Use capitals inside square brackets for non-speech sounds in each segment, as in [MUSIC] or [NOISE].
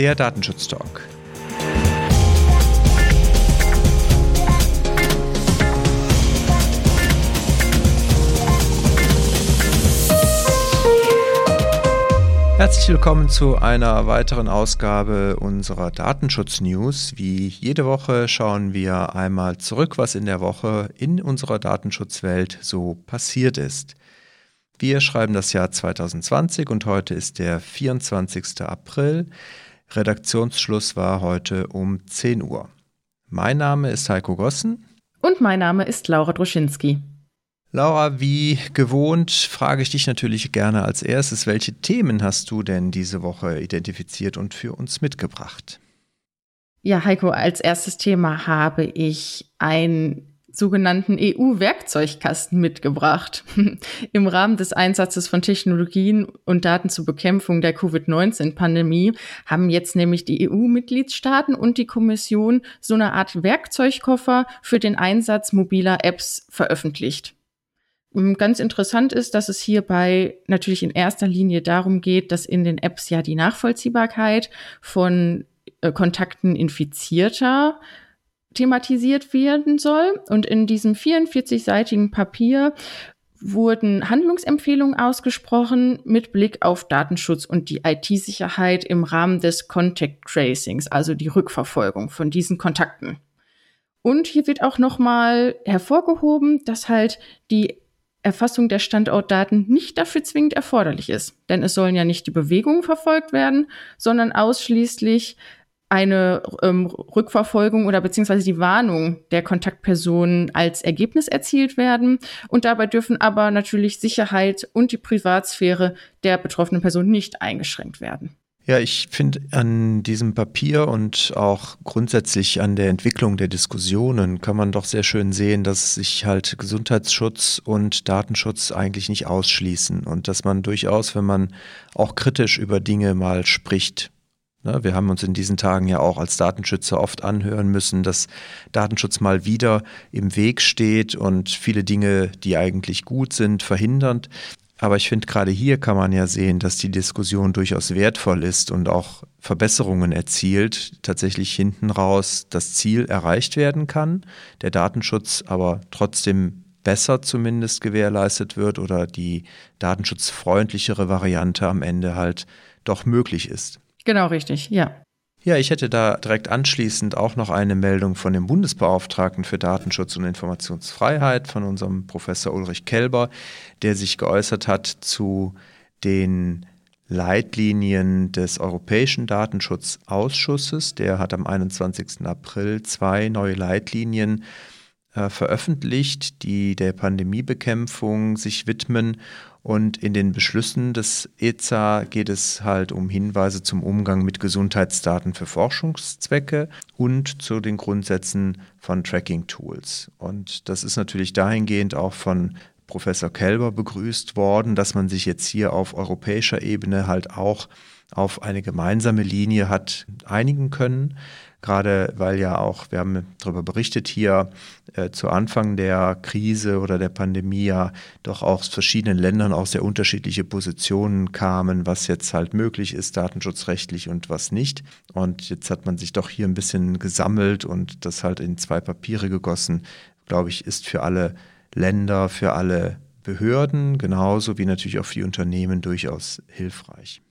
der Datenschutztalk. Herzlich willkommen zu einer weiteren Ausgabe unserer Datenschutz-News. Wie jede Woche schauen wir einmal zurück, was in der Woche in unserer Datenschutzwelt so passiert ist. Wir schreiben das Jahr 2020 und heute ist der 24. April. Redaktionsschluss war heute um 10 Uhr. Mein Name ist Heiko Gossen. Und mein Name ist Laura Droschinski. Laura, wie gewohnt frage ich dich natürlich gerne als erstes, welche Themen hast du denn diese Woche identifiziert und für uns mitgebracht? Ja, Heiko, als erstes Thema habe ich einen sogenannten EU-Werkzeugkasten mitgebracht. [LAUGHS] Im Rahmen des Einsatzes von Technologien und Daten zur Bekämpfung der Covid-19-Pandemie haben jetzt nämlich die EU-Mitgliedstaaten und die Kommission so eine Art Werkzeugkoffer für den Einsatz mobiler Apps veröffentlicht. Ähm, ganz interessant ist, dass es hierbei natürlich in erster Linie darum geht, dass in den Apps ja die Nachvollziehbarkeit von äh, Kontakten Infizierter thematisiert werden soll. Und in diesem 44-seitigen Papier wurden Handlungsempfehlungen ausgesprochen mit Blick auf Datenschutz und die IT-Sicherheit im Rahmen des Contact Tracings, also die Rückverfolgung von diesen Kontakten. Und hier wird auch nochmal hervorgehoben, dass halt die Erfassung der Standortdaten nicht dafür zwingend erforderlich ist. Denn es sollen ja nicht die Bewegungen verfolgt werden, sondern ausschließlich eine ähm, Rückverfolgung oder beziehungsweise die Warnung der Kontaktpersonen als Ergebnis erzielt werden. Und dabei dürfen aber natürlich Sicherheit und die Privatsphäre der betroffenen Person nicht eingeschränkt werden. Ja, ich finde an diesem Papier und auch grundsätzlich an der Entwicklung der Diskussionen kann man doch sehr schön sehen, dass sich halt Gesundheitsschutz und Datenschutz eigentlich nicht ausschließen und dass man durchaus, wenn man auch kritisch über Dinge mal spricht, wir haben uns in diesen Tagen ja auch als Datenschützer oft anhören müssen, dass Datenschutz mal wieder im Weg steht und viele Dinge, die eigentlich gut sind, verhindert. Aber ich finde, gerade hier kann man ja sehen, dass die Diskussion durchaus wertvoll ist und auch Verbesserungen erzielt, tatsächlich hinten raus das Ziel erreicht werden kann, der Datenschutz aber trotzdem besser zumindest gewährleistet wird oder die datenschutzfreundlichere Variante am Ende halt doch möglich ist. Genau richtig, ja. Ja, ich hätte da direkt anschließend auch noch eine Meldung von dem Bundesbeauftragten für Datenschutz und Informationsfreiheit, von unserem Professor Ulrich Kelber, der sich geäußert hat zu den Leitlinien des Europäischen Datenschutzausschusses. Der hat am 21. April zwei neue Leitlinien äh, veröffentlicht, die der Pandemiebekämpfung sich widmen und in den Beschlüssen des EZA geht es halt um Hinweise zum Umgang mit Gesundheitsdaten für Forschungszwecke und zu den Grundsätzen von Tracking-Tools. Und das ist natürlich dahingehend auch von Professor Kelber begrüßt worden, dass man sich jetzt hier auf europäischer Ebene halt auch auf eine gemeinsame Linie hat einigen können gerade weil ja auch, wir haben darüber berichtet hier, äh, zu Anfang der Krise oder der Pandemie ja doch aus verschiedenen Ländern auch sehr unterschiedliche Positionen kamen, was jetzt halt möglich ist, datenschutzrechtlich und was nicht. Und jetzt hat man sich doch hier ein bisschen gesammelt und das halt in zwei Papiere gegossen, glaube ich, ist für alle Länder, für alle Behörden, genauso wie natürlich auch für die Unternehmen durchaus hilfreich.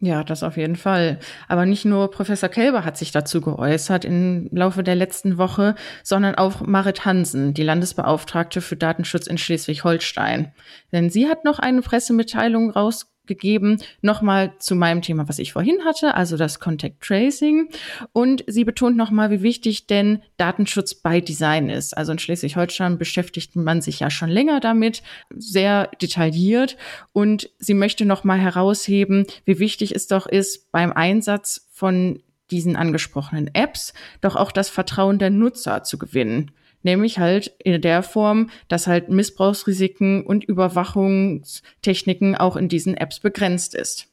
Ja, das auf jeden Fall. Aber nicht nur Professor Kelber hat sich dazu geäußert im Laufe der letzten Woche, sondern auch Marit Hansen, die Landesbeauftragte für Datenschutz in Schleswig-Holstein. Denn sie hat noch eine Pressemitteilung raus gegeben. Nochmal zu meinem Thema, was ich vorhin hatte, also das Contact Tracing. Und sie betont nochmal, wie wichtig denn Datenschutz bei Design ist. Also in Schleswig-Holstein beschäftigt man sich ja schon länger damit, sehr detailliert. Und sie möchte nochmal herausheben, wie wichtig es doch ist, beim Einsatz von diesen angesprochenen Apps doch auch das Vertrauen der Nutzer zu gewinnen nämlich halt in der Form, dass halt Missbrauchsrisiken und Überwachungstechniken auch in diesen Apps begrenzt ist.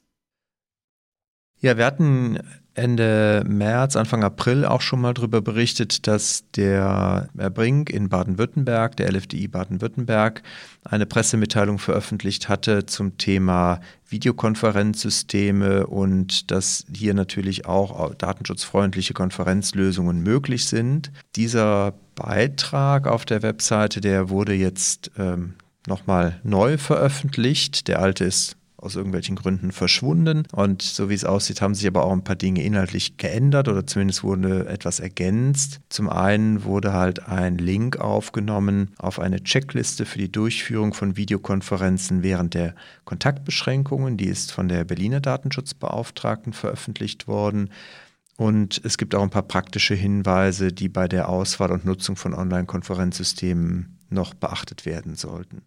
Ja, wir hatten Ende März, Anfang April auch schon mal darüber berichtet, dass der Herr Brink in Baden-Württemberg, der LFDI Baden-Württemberg, eine Pressemitteilung veröffentlicht hatte zum Thema Videokonferenzsysteme und dass hier natürlich auch datenschutzfreundliche Konferenzlösungen möglich sind. Dieser Beitrag auf der Webseite, der wurde jetzt ähm, nochmal neu veröffentlicht. Der alte ist aus irgendwelchen Gründen verschwunden. Und so wie es aussieht, haben sich aber auch ein paar Dinge inhaltlich geändert oder zumindest wurde etwas ergänzt. Zum einen wurde halt ein Link aufgenommen auf eine Checkliste für die Durchführung von Videokonferenzen während der Kontaktbeschränkungen. Die ist von der Berliner Datenschutzbeauftragten veröffentlicht worden. Und es gibt auch ein paar praktische Hinweise, die bei der Auswahl und Nutzung von Online-Konferenzsystemen noch beachtet werden sollten.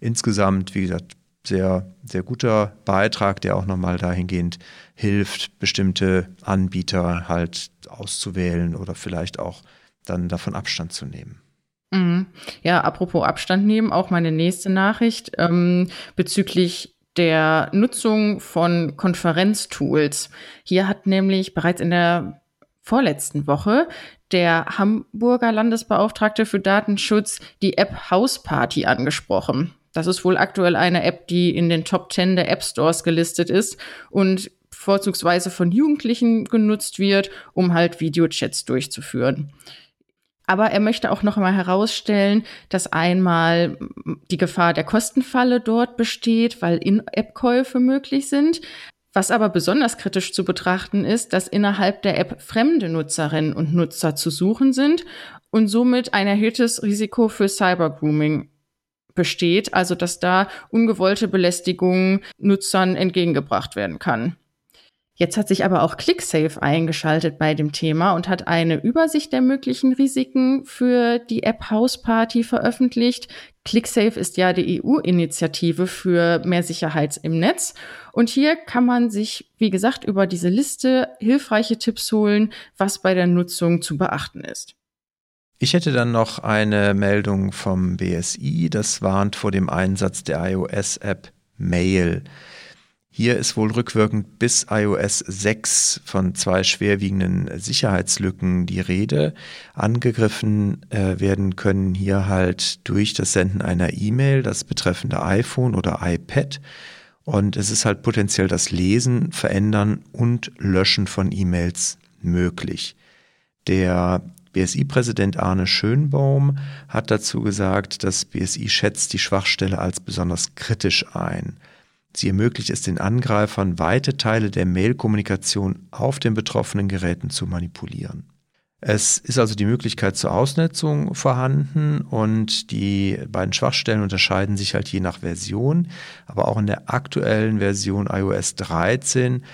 Insgesamt, wie gesagt, sehr, sehr guter Beitrag, der auch nochmal dahingehend hilft, bestimmte Anbieter halt auszuwählen oder vielleicht auch dann davon Abstand zu nehmen. Mhm. Ja, apropos Abstand nehmen, auch meine nächste Nachricht ähm, bezüglich der Nutzung von Konferenztools. Hier hat nämlich bereits in der vorletzten Woche der Hamburger Landesbeauftragte für Datenschutz die App Hausparty angesprochen. Das ist wohl aktuell eine App, die in den Top 10 der App Stores gelistet ist und vorzugsweise von Jugendlichen genutzt wird, um halt Videochats durchzuführen. Aber er möchte auch noch einmal herausstellen, dass einmal die Gefahr der Kostenfalle dort besteht, weil In-App-Käufe möglich sind. Was aber besonders kritisch zu betrachten ist, dass innerhalb der App fremde Nutzerinnen und Nutzer zu suchen sind und somit ein erhöhtes Risiko für Cybergrooming besteht, also dass da ungewollte Belästigung Nutzern entgegengebracht werden kann. Jetzt hat sich aber auch ClickSafe eingeschaltet bei dem Thema und hat eine Übersicht der möglichen Risiken für die App Hausparty veröffentlicht. ClickSafe ist ja die EU-Initiative für mehr Sicherheit im Netz. Und hier kann man sich, wie gesagt, über diese Liste hilfreiche Tipps holen, was bei der Nutzung zu beachten ist. Ich hätte dann noch eine Meldung vom BSI, das warnt vor dem Einsatz der iOS-App Mail. Hier ist wohl rückwirkend bis iOS 6 von zwei schwerwiegenden Sicherheitslücken die Rede. Angegriffen äh, werden können hier halt durch das Senden einer E-Mail, das betreffende iPhone oder iPad. Und es ist halt potenziell das Lesen, Verändern und Löschen von E-Mails möglich. Der BSI-Präsident Arne Schönbaum hat dazu gesagt, dass BSI schätzt die Schwachstelle als besonders kritisch ein. Sie ermöglicht es den Angreifern, weite Teile der Mail-Kommunikation auf den betroffenen Geräten zu manipulieren. Es ist also die Möglichkeit zur Ausnetzung vorhanden und die beiden Schwachstellen unterscheiden sich halt je nach Version. Aber auch in der aktuellen Version iOS 13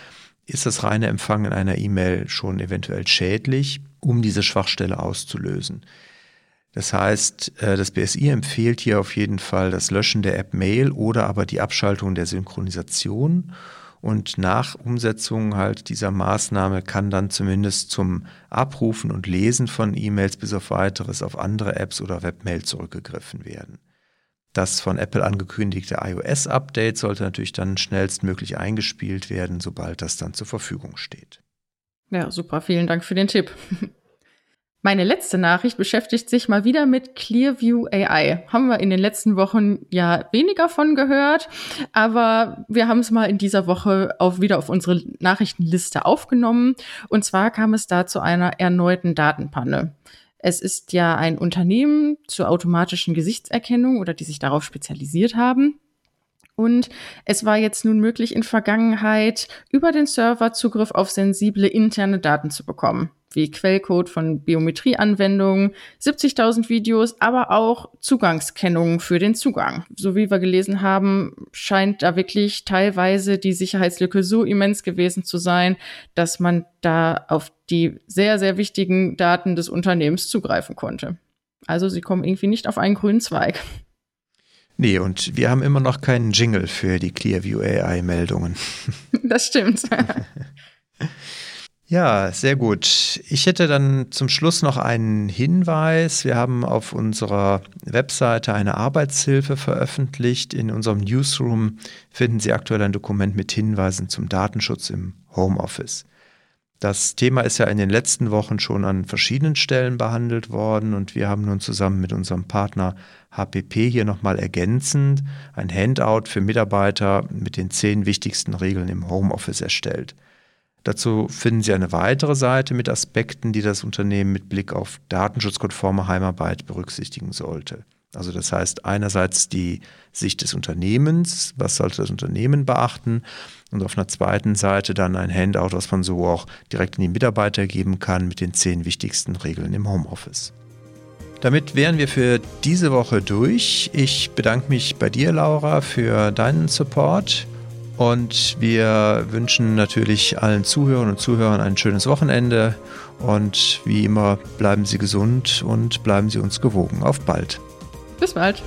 ist das reine Empfangen einer E-Mail schon eventuell schädlich um diese Schwachstelle auszulösen. Das heißt, äh, das BSI empfiehlt hier auf jeden Fall das Löschen der App Mail oder aber die Abschaltung der Synchronisation. Und nach Umsetzung halt dieser Maßnahme kann dann zumindest zum Abrufen und Lesen von E-Mails bis auf weiteres auf andere Apps oder Webmail zurückgegriffen werden. Das von Apple angekündigte iOS-Update sollte natürlich dann schnellstmöglich eingespielt werden, sobald das dann zur Verfügung steht. Ja, super. Vielen Dank für den Tipp. [LAUGHS] Meine letzte Nachricht beschäftigt sich mal wieder mit Clearview AI. Haben wir in den letzten Wochen ja weniger von gehört, aber wir haben es mal in dieser Woche auch wieder auf unsere Nachrichtenliste aufgenommen. Und zwar kam es da zu einer erneuten Datenpanne. Es ist ja ein Unternehmen zur automatischen Gesichtserkennung oder die sich darauf spezialisiert haben. Und es war jetzt nun möglich, in Vergangenheit über den Server Zugriff auf sensible interne Daten zu bekommen, wie Quellcode von Biometrieanwendungen, 70.000 Videos, aber auch Zugangskennungen für den Zugang. So wie wir gelesen haben, scheint da wirklich teilweise die Sicherheitslücke so immens gewesen zu sein, dass man da auf die sehr, sehr wichtigen Daten des Unternehmens zugreifen konnte. Also sie kommen irgendwie nicht auf einen grünen Zweig. Nee, und wir haben immer noch keinen Jingle für die Clearview AI-Meldungen. Das stimmt. [LAUGHS] Ja, sehr gut. Ich hätte dann zum Schluss noch einen Hinweis. Wir haben auf unserer Webseite eine Arbeitshilfe veröffentlicht. In unserem Newsroom finden Sie aktuell ein Dokument mit Hinweisen zum Datenschutz im Homeoffice. Das Thema ist ja in den letzten Wochen schon an verschiedenen Stellen behandelt worden und wir haben nun zusammen mit unserem Partner HPP hier nochmal ergänzend ein Handout für Mitarbeiter mit den zehn wichtigsten Regeln im Homeoffice erstellt. Dazu finden Sie eine weitere Seite mit Aspekten, die das Unternehmen mit Blick auf datenschutzkonforme Heimarbeit berücksichtigen sollte. Also das heißt einerseits die Sicht des Unternehmens, was sollte das Unternehmen beachten und auf einer zweiten Seite dann ein Handout, was man so auch direkt in die Mitarbeiter geben kann mit den zehn wichtigsten Regeln im Homeoffice. Damit wären wir für diese Woche durch. Ich bedanke mich bei dir, Laura, für deinen Support. Und wir wünschen natürlich allen Zuhörern und Zuhörern ein schönes Wochenende. Und wie immer, bleiben Sie gesund und bleiben Sie uns gewogen. Auf bald. Bis bald.